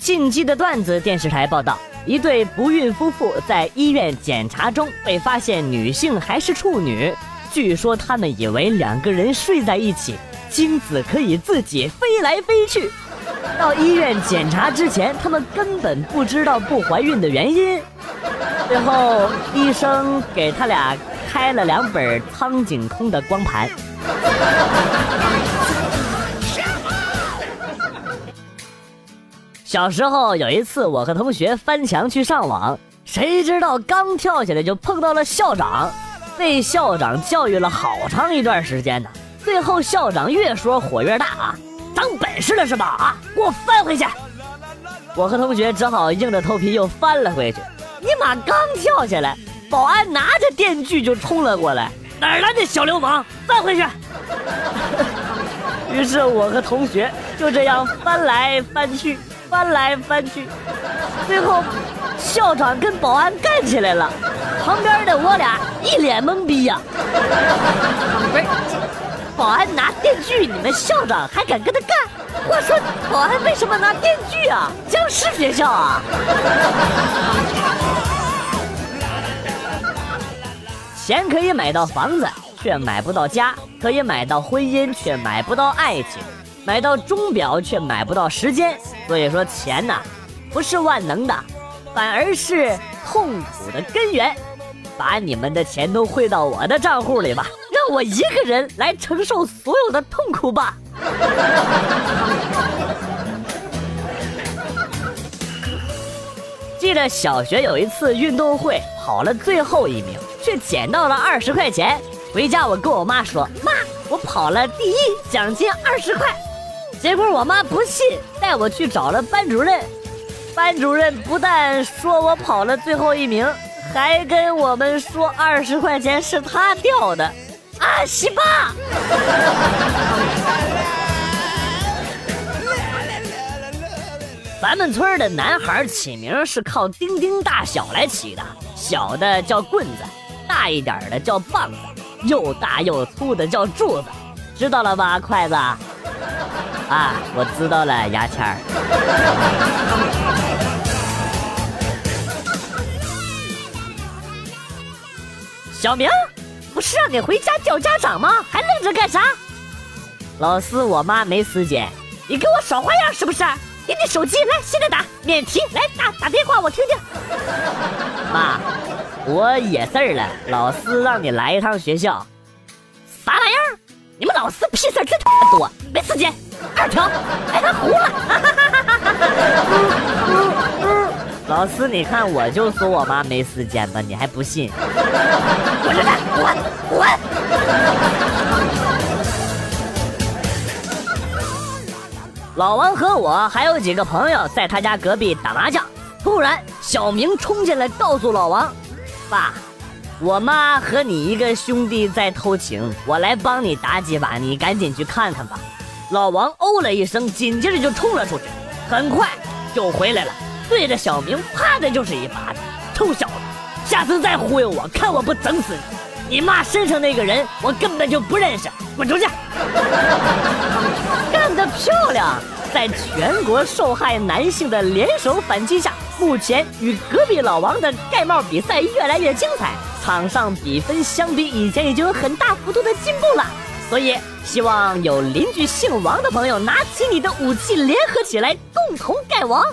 据进击的段子电视台报道，一对不孕夫妇在医院检查中被发现女性还是处女。据说他们以为两个人睡在一起，精子可以自己飞来飞去。到医院检查之前，他们根本不知道不怀孕的原因。最后，医生给他俩开了两本苍井空的光盘。小时候有一次，我和同学翻墙去上网，谁知道刚跳下来就碰到了校长。被校长教育了好长一段时间呢，最后校长越说火越大啊！长本事了是吧？啊，给我翻回去！我和同学只好硬着头皮又翻了回去。尼玛，刚跳下来，保安拿着电锯就冲了过来，哪来的小流氓？翻回去！于是我和同学就这样翻来翻去，翻来翻去，最后校长跟保安干起来了。旁边的我俩一脸懵逼呀！不是，保安拿电锯，你们校长还敢跟他干？我说，保安为什么拿电锯啊？僵尸学校啊！钱可以买到房子，却买不到家；可以买到婚姻，却买不到爱情；买到钟表，却买不到时间。所以说，钱呐，不是万能的，反而是痛苦的根源。把你们的钱都汇到我的账户里吧，让我一个人来承受所有的痛苦吧。记得小学有一次运动会跑了最后一名，却捡到了二十块钱。回家我跟我妈说：“妈，我跑了第一，奖金二十块。”结果我妈不信，带我去找了班主任。班主任不但说我跑了最后一名。还跟我们说二十块钱是他掉的，阿西吧！咱们村的男孩起名是靠丁丁大小来起的，小的叫棍子，大一点的叫棒子，又大又粗的叫柱子，知道了吧，筷子？啊，我知道了，牙签儿。小明，不是让你回家叫家长吗？还愣着干啥？老师，我妈没时间。你给我耍花样是不是？给你手机来，现在打免提，来打打电话我听听。妈，我惹事儿了，老师让你来一趟学校。你们老师屁事真他妈多，没时间。二条，哎，他糊了。老师，你看，我就说我妈没时间吧，你还不信？滚出去！滚滚！老王和我还有几个朋友在他家隔壁打麻将，突然小明冲进来告诉老王：“爸，我妈和你一个兄弟在偷情，我来帮你打几把，你赶紧去看看吧。”老王哦了一声，紧接着就冲了出去，很快就回来了。对着小明啪的就是一巴掌，臭小子，下次再忽悠我，看我不整死你！你妈身上那个人我根本就不认识，滚出去！干得漂亮！在全国受害男性的联手反击下，目前与隔壁老王的盖帽比赛越来越精彩，场上比分相比以前已经有很大幅度的进步了。所以，希望有邻居姓王的朋友拿起你的武器，联合起来，共同盖王。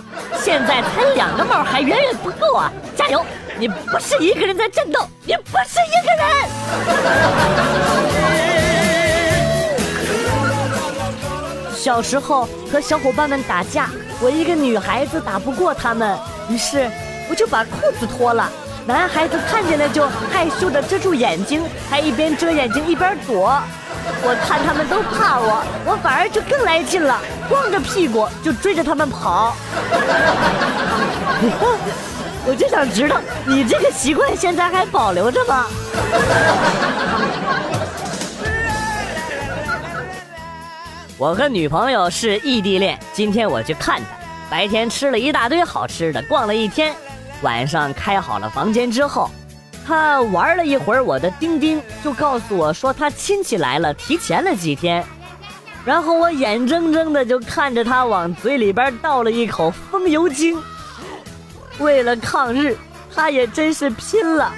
现在才两个帽，还远远不够啊！加油！你不是一个人在战斗，你不是一个人。小时候和小伙伴们打架，我一个女孩子打不过他们，于是我就把裤子脱了。男孩子看见了就害羞的遮住眼睛，还一边遮眼睛一边躲。我看他们都怕我，我反而就更来劲了，光着屁股就追着他们跑。我就想知道，你这个习惯现在还保留着吗？我和女朋友是异地恋，今天我去看她，白天吃了一大堆好吃的，逛了一天，晚上开好了房间之后。他玩了一会儿我的钉钉，就告诉我说他亲戚来了，提前了几天。然后我眼睁睁的就看着他往嘴里边倒了一口风油精。为了抗日，他也真是拼了。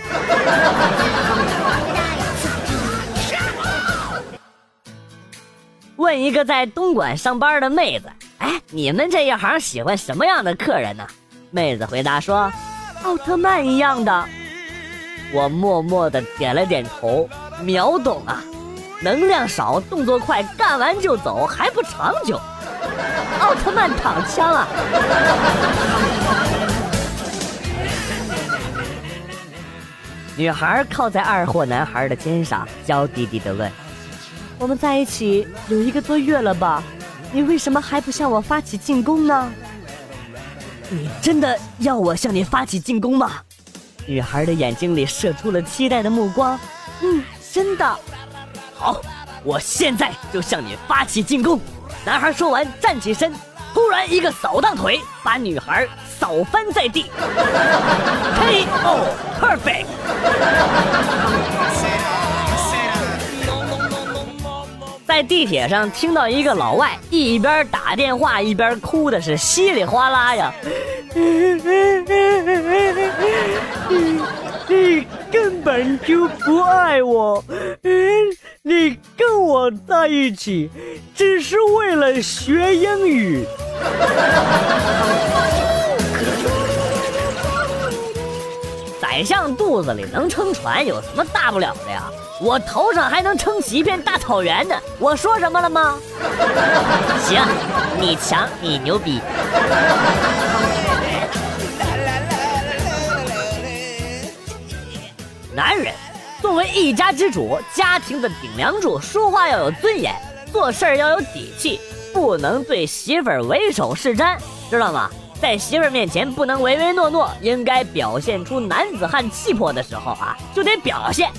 问一个在东莞上班的妹子：“哎，你们这一行喜欢什么样的客人呢？”妹子回答说：“奥特曼一样的。”我默默的点了点头，秒懂啊！能量少，动作快，干完就走，还不长久。奥特曼躺枪啊！女孩靠在二货男孩的肩上，娇滴滴的问。我们在一起有一个多月了吧？你为什么还不向我发起进攻呢？你真的要我向你发起进攻吗？女孩的眼睛里射出了期待的目光。嗯，真的。好，我现在就向你发起进攻。男孩说完站起身，突然一个扫荡腿把女孩扫翻在地。K.O.Perfect。在地铁上听到一个老外一边打电话一边哭的是稀里哗啦呀，你根本就不爱我，你跟我在一起只是为了学英语。宰相肚子里能撑船，有什么大不了的呀？我头上还能撑起一片大草原呢！我说什么了吗？行，你强，你牛逼。男人作为一家之主，家庭的顶梁柱，说话要有尊严，做事要有底气，不能对媳妇儿唯手是瞻，知道吗？在媳妇儿面前不能唯唯诺诺，应该表现出男子汉气魄的时候啊，就得表现。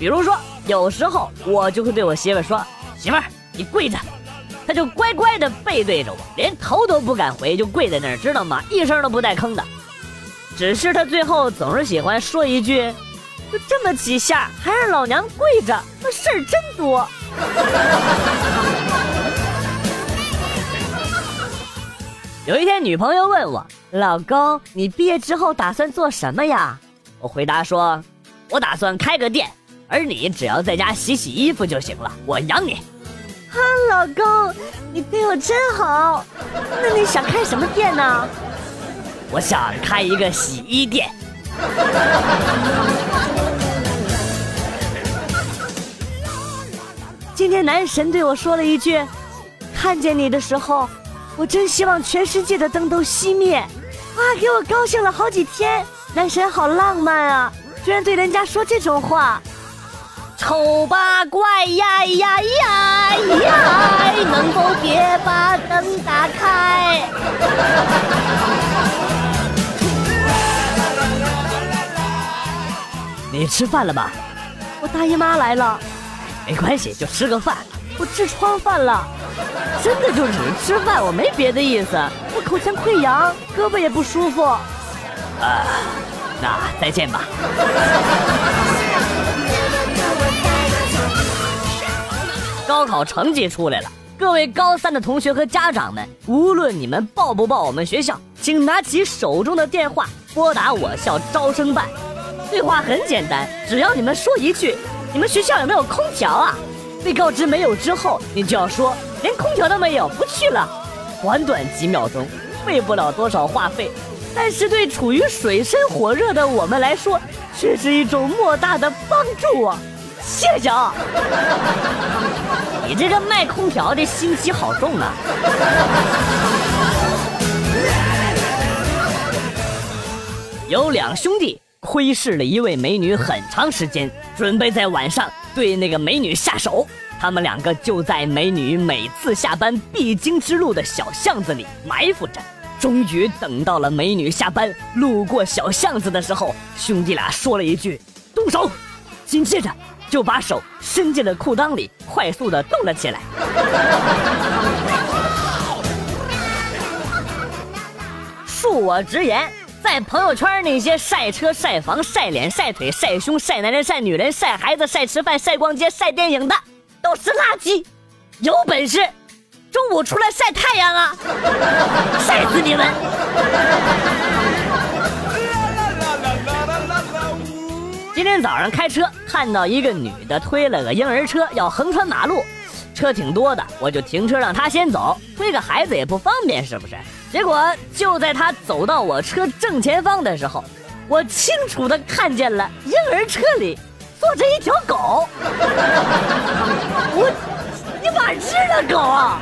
比如说，有时候我就会对我媳妇说：“媳妇，你跪着。”她就乖乖的背对着我，连头都不敢回，就跪在那儿，知道吗？一声都不带吭的。只是她最后总是喜欢说一句：“就这么几下，还让老娘跪着，那事儿真多。”有一天，女朋友问我：“老公，你毕业之后打算做什么呀？”我回答说：“我打算开个店。”而你只要在家洗洗衣服就行了，我养你。啊，老公，你对我真好。那你想开什么店呢？我想开一个洗衣店。今天男神对我说了一句：“看见你的时候，我真希望全世界的灯都熄灭。”啊，给我高兴了好几天。男神好浪漫啊，居然对人家说这种话。丑八怪呀呀呀呀！能否别把灯打开？你吃饭了吧？我大姨妈来了。没关系，就吃个饭。我痔疮犯了，真的就只是吃饭，我没别的意思。我口腔溃疡，胳膊也不舒服。啊，那再见吧。高考成绩出来了，各位高三的同学和家长们，无论你们报不报我们学校，请拿起手中的电话拨打我校招生办。对话很简单，只要你们说一句“你们学校有没有空调啊？”被告知没有之后，你就要说“连空调都没有，不去了”。短短几秒钟，费不了多少话费，但是对处于水深火热的我们来说，却是一种莫大的帮助啊！谢谢啊！你这个卖空调的心机好重啊！有两兄弟窥视了一位美女很长时间，准备在晚上对那个美女下手。他们两个就在美女每次下班必经之路的小巷子里埋伏着。终于等到了美女下班，路过小巷子的时候，兄弟俩说了一句：“动手！”紧接着。就把手伸进了裤裆里，快速的动了起来。恕我直言，在朋友圈那些晒车、晒房、晒脸、晒腿、晒胸、晒男人、晒女人、晒孩子、晒吃饭、晒逛街、晒电影的，都是垃圾。有本事中午出来晒太阳啊！晒死你们！天早上开车看到一个女的推了个婴儿车要横穿马路，车挺多的，我就停车让她先走，推个孩子也不方便，是不是？结果就在她走到我车正前方的时候，我清楚的看见了婴儿车里坐着一条狗。我，你哪知道狗啊？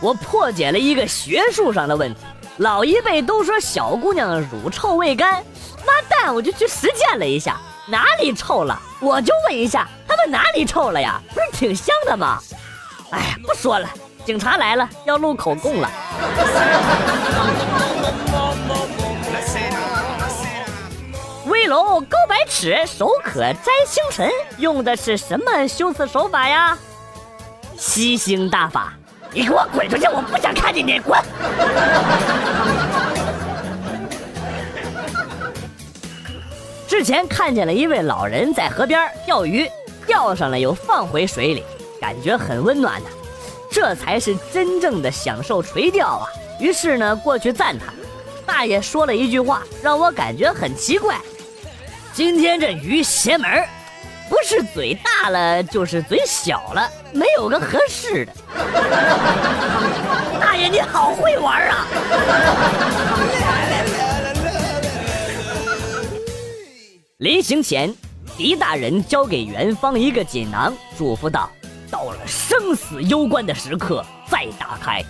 我破解了一个学术上的问题。老一辈都说小姑娘乳臭未干，妈蛋，我就去实践了一下，哪里臭了？我就问一下，他们哪里臭了呀？不是挺香的吗？哎，不说了，警察来了，要录口供了。威龙高百尺，手可摘星辰，用的是什么修辞手法呀？吸星大法。你给我滚出去！我不想看见你，滚！之前看见了一位老人在河边钓鱼，钓上了又放回水里，感觉很温暖呢。这才是真正的享受垂钓啊！于是呢，过去赞他。大爷说了一句话，让我感觉很奇怪：今天这鱼邪门儿。不是嘴大了，就是嘴小了，没有个合适的。大爷你好会玩啊！临行前，狄大人交给元芳一个锦囊，嘱咐道：“到了生死攸关的时刻再打开。”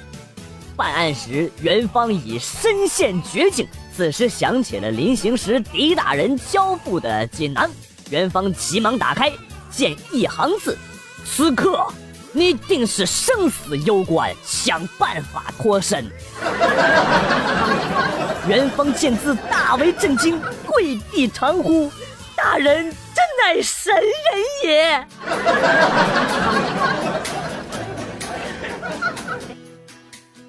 办案时，元芳已身陷绝境，此时想起了临行时狄大人交付的锦囊。元芳急忙打开，见一行字：“此刻你定是生死攸关，想办法脱身。”元芳见字大为震惊，跪地长呼：“大人真乃神人也！”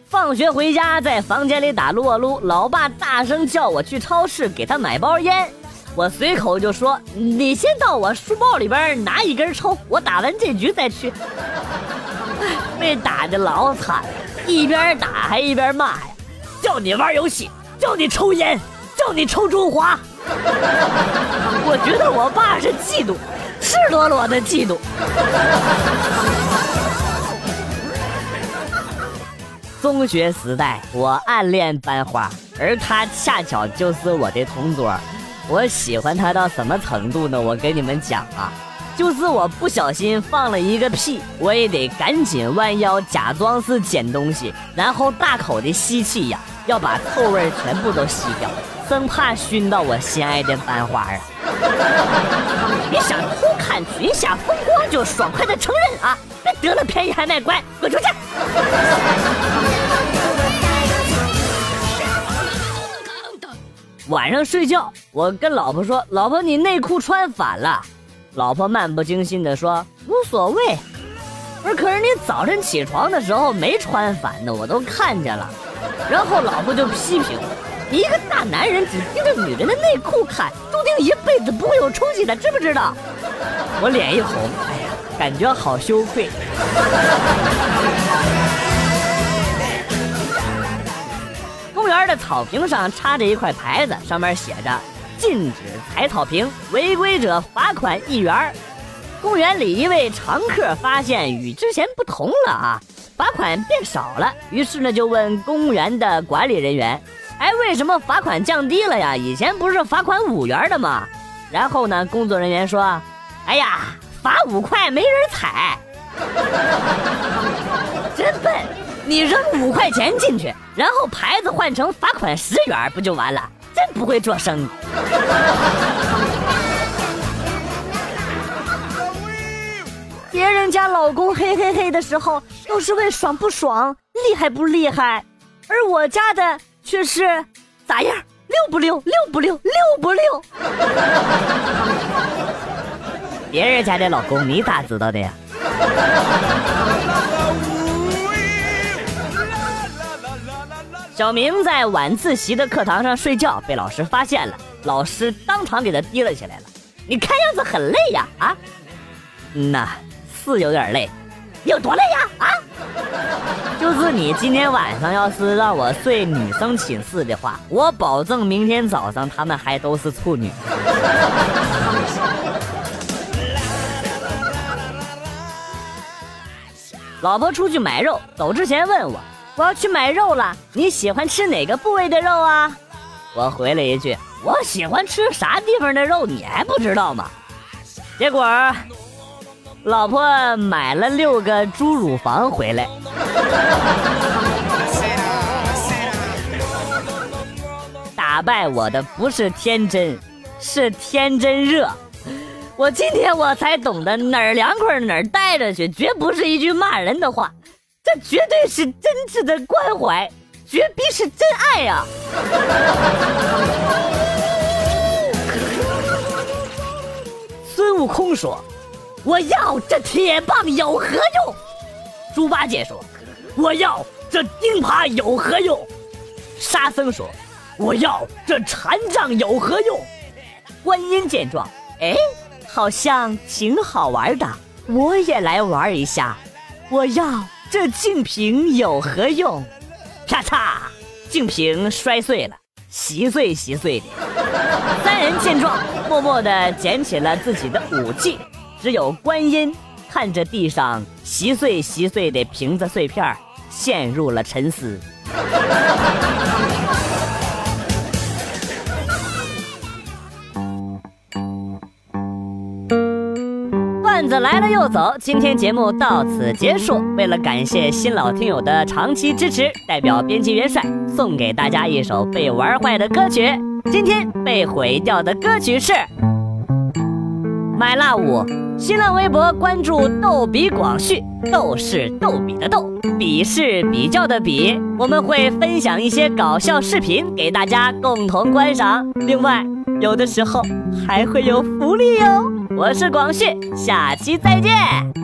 放学回家，在房间里打撸啊撸，老爸大声叫我去超市给他买包烟。我随口就说：“你先到我书包里边拿一根抽，我打完这局再去。”，被打的老惨了，一边打还一边骂呀：“叫你玩游戏，叫你抽烟，叫你抽中华。”我觉得我爸是嫉妒，赤裸裸的嫉妒。中学时代，我暗恋班花，而她恰巧就是我的同桌。我喜欢他到什么程度呢？我跟你们讲啊，就是我不小心放了一个屁，我也得赶紧弯腰假装是捡东西，然后大口的吸气呀，要把臭味全部都吸掉，生怕熏到我心爱的班花啊！你想偷看群下风光就爽快的承认啊！别得了便宜还卖乖，滚出去！晚上睡觉，我跟老婆说：“老婆，你内裤穿反了。”老婆漫不经心地说：“无所谓。”不是，可是你早晨起床的时候没穿反的，我都看见了。然后老婆就批评我：“你一个大男人只盯着女人的内裤看，注定一辈子不会有出息的，知不知道？”我脸一红，哎呀，感觉好羞愧。园的草坪上插着一块牌子，上面写着“禁止踩草坪，违规者罚款一元”。公园里一位常客发现与之前不同了啊，罚款变少了，于是呢就问公园的管理人员：“哎，为什么罚款降低了呀？以前不是罚款五元的吗？”然后呢，工作人员说：“哎呀，罚五块没人踩，真笨。”你扔五块钱进去，然后牌子换成罚款十元，不就完了？真不会做生意。别人家老公嘿嘿嘿的时候，都是问爽不爽、厉害不厉害，而我家的却是咋样？溜不溜？溜不溜？溜不溜？别人家的老公，你咋知道的呀？小明在晚自习的课堂上睡觉，被老师发现了，老师当场给他提了起来了。你看样子很累呀，啊？嗯呐，是有点累，有多累呀？啊？就是你今天晚上要是让我睡女生寝室的话，我保证明天早上他们还都是处女。老婆出去买肉，走之前问我：“我要去买肉了，你喜欢吃哪个部位的肉啊？”我回了一句：“我喜欢吃啥地方的肉，你还不知道吗？”结果，老婆买了六个猪乳房回来。打败我的不是天真，是天真热。我今天我才懂得哪儿凉快哪儿待着去，绝不是一句骂人的话，这绝对是真挚的关怀，绝逼是真爱呀！孙悟空说：“我要这铁棒有何用？”猪八戒说：“我要这钉耙有何用？”沙僧说：“我要这禅杖有何用？”观音见状，哎。好像挺好玩的，我也来玩一下。我要这净瓶有何用？啪嚓，净瓶摔碎了，稀碎稀碎的。三人见状，默默地捡起了自己的武器。只有观音看着地上稀碎稀碎的瓶子碎片，陷入了沉思。段子来了又走，今天节目到此结束。为了感谢新老听友的长期支持，代表编辑元帅送给大家一首被玩坏的歌曲。今天被毁掉的歌曲是《买辣五》。新浪微博关注“逗比广旭”，逗是逗比的逗，比是比较的比。我们会分享一些搞笑视频给大家共同观赏。另外，有的时候还会有福利哟。我是广旭，下期再见。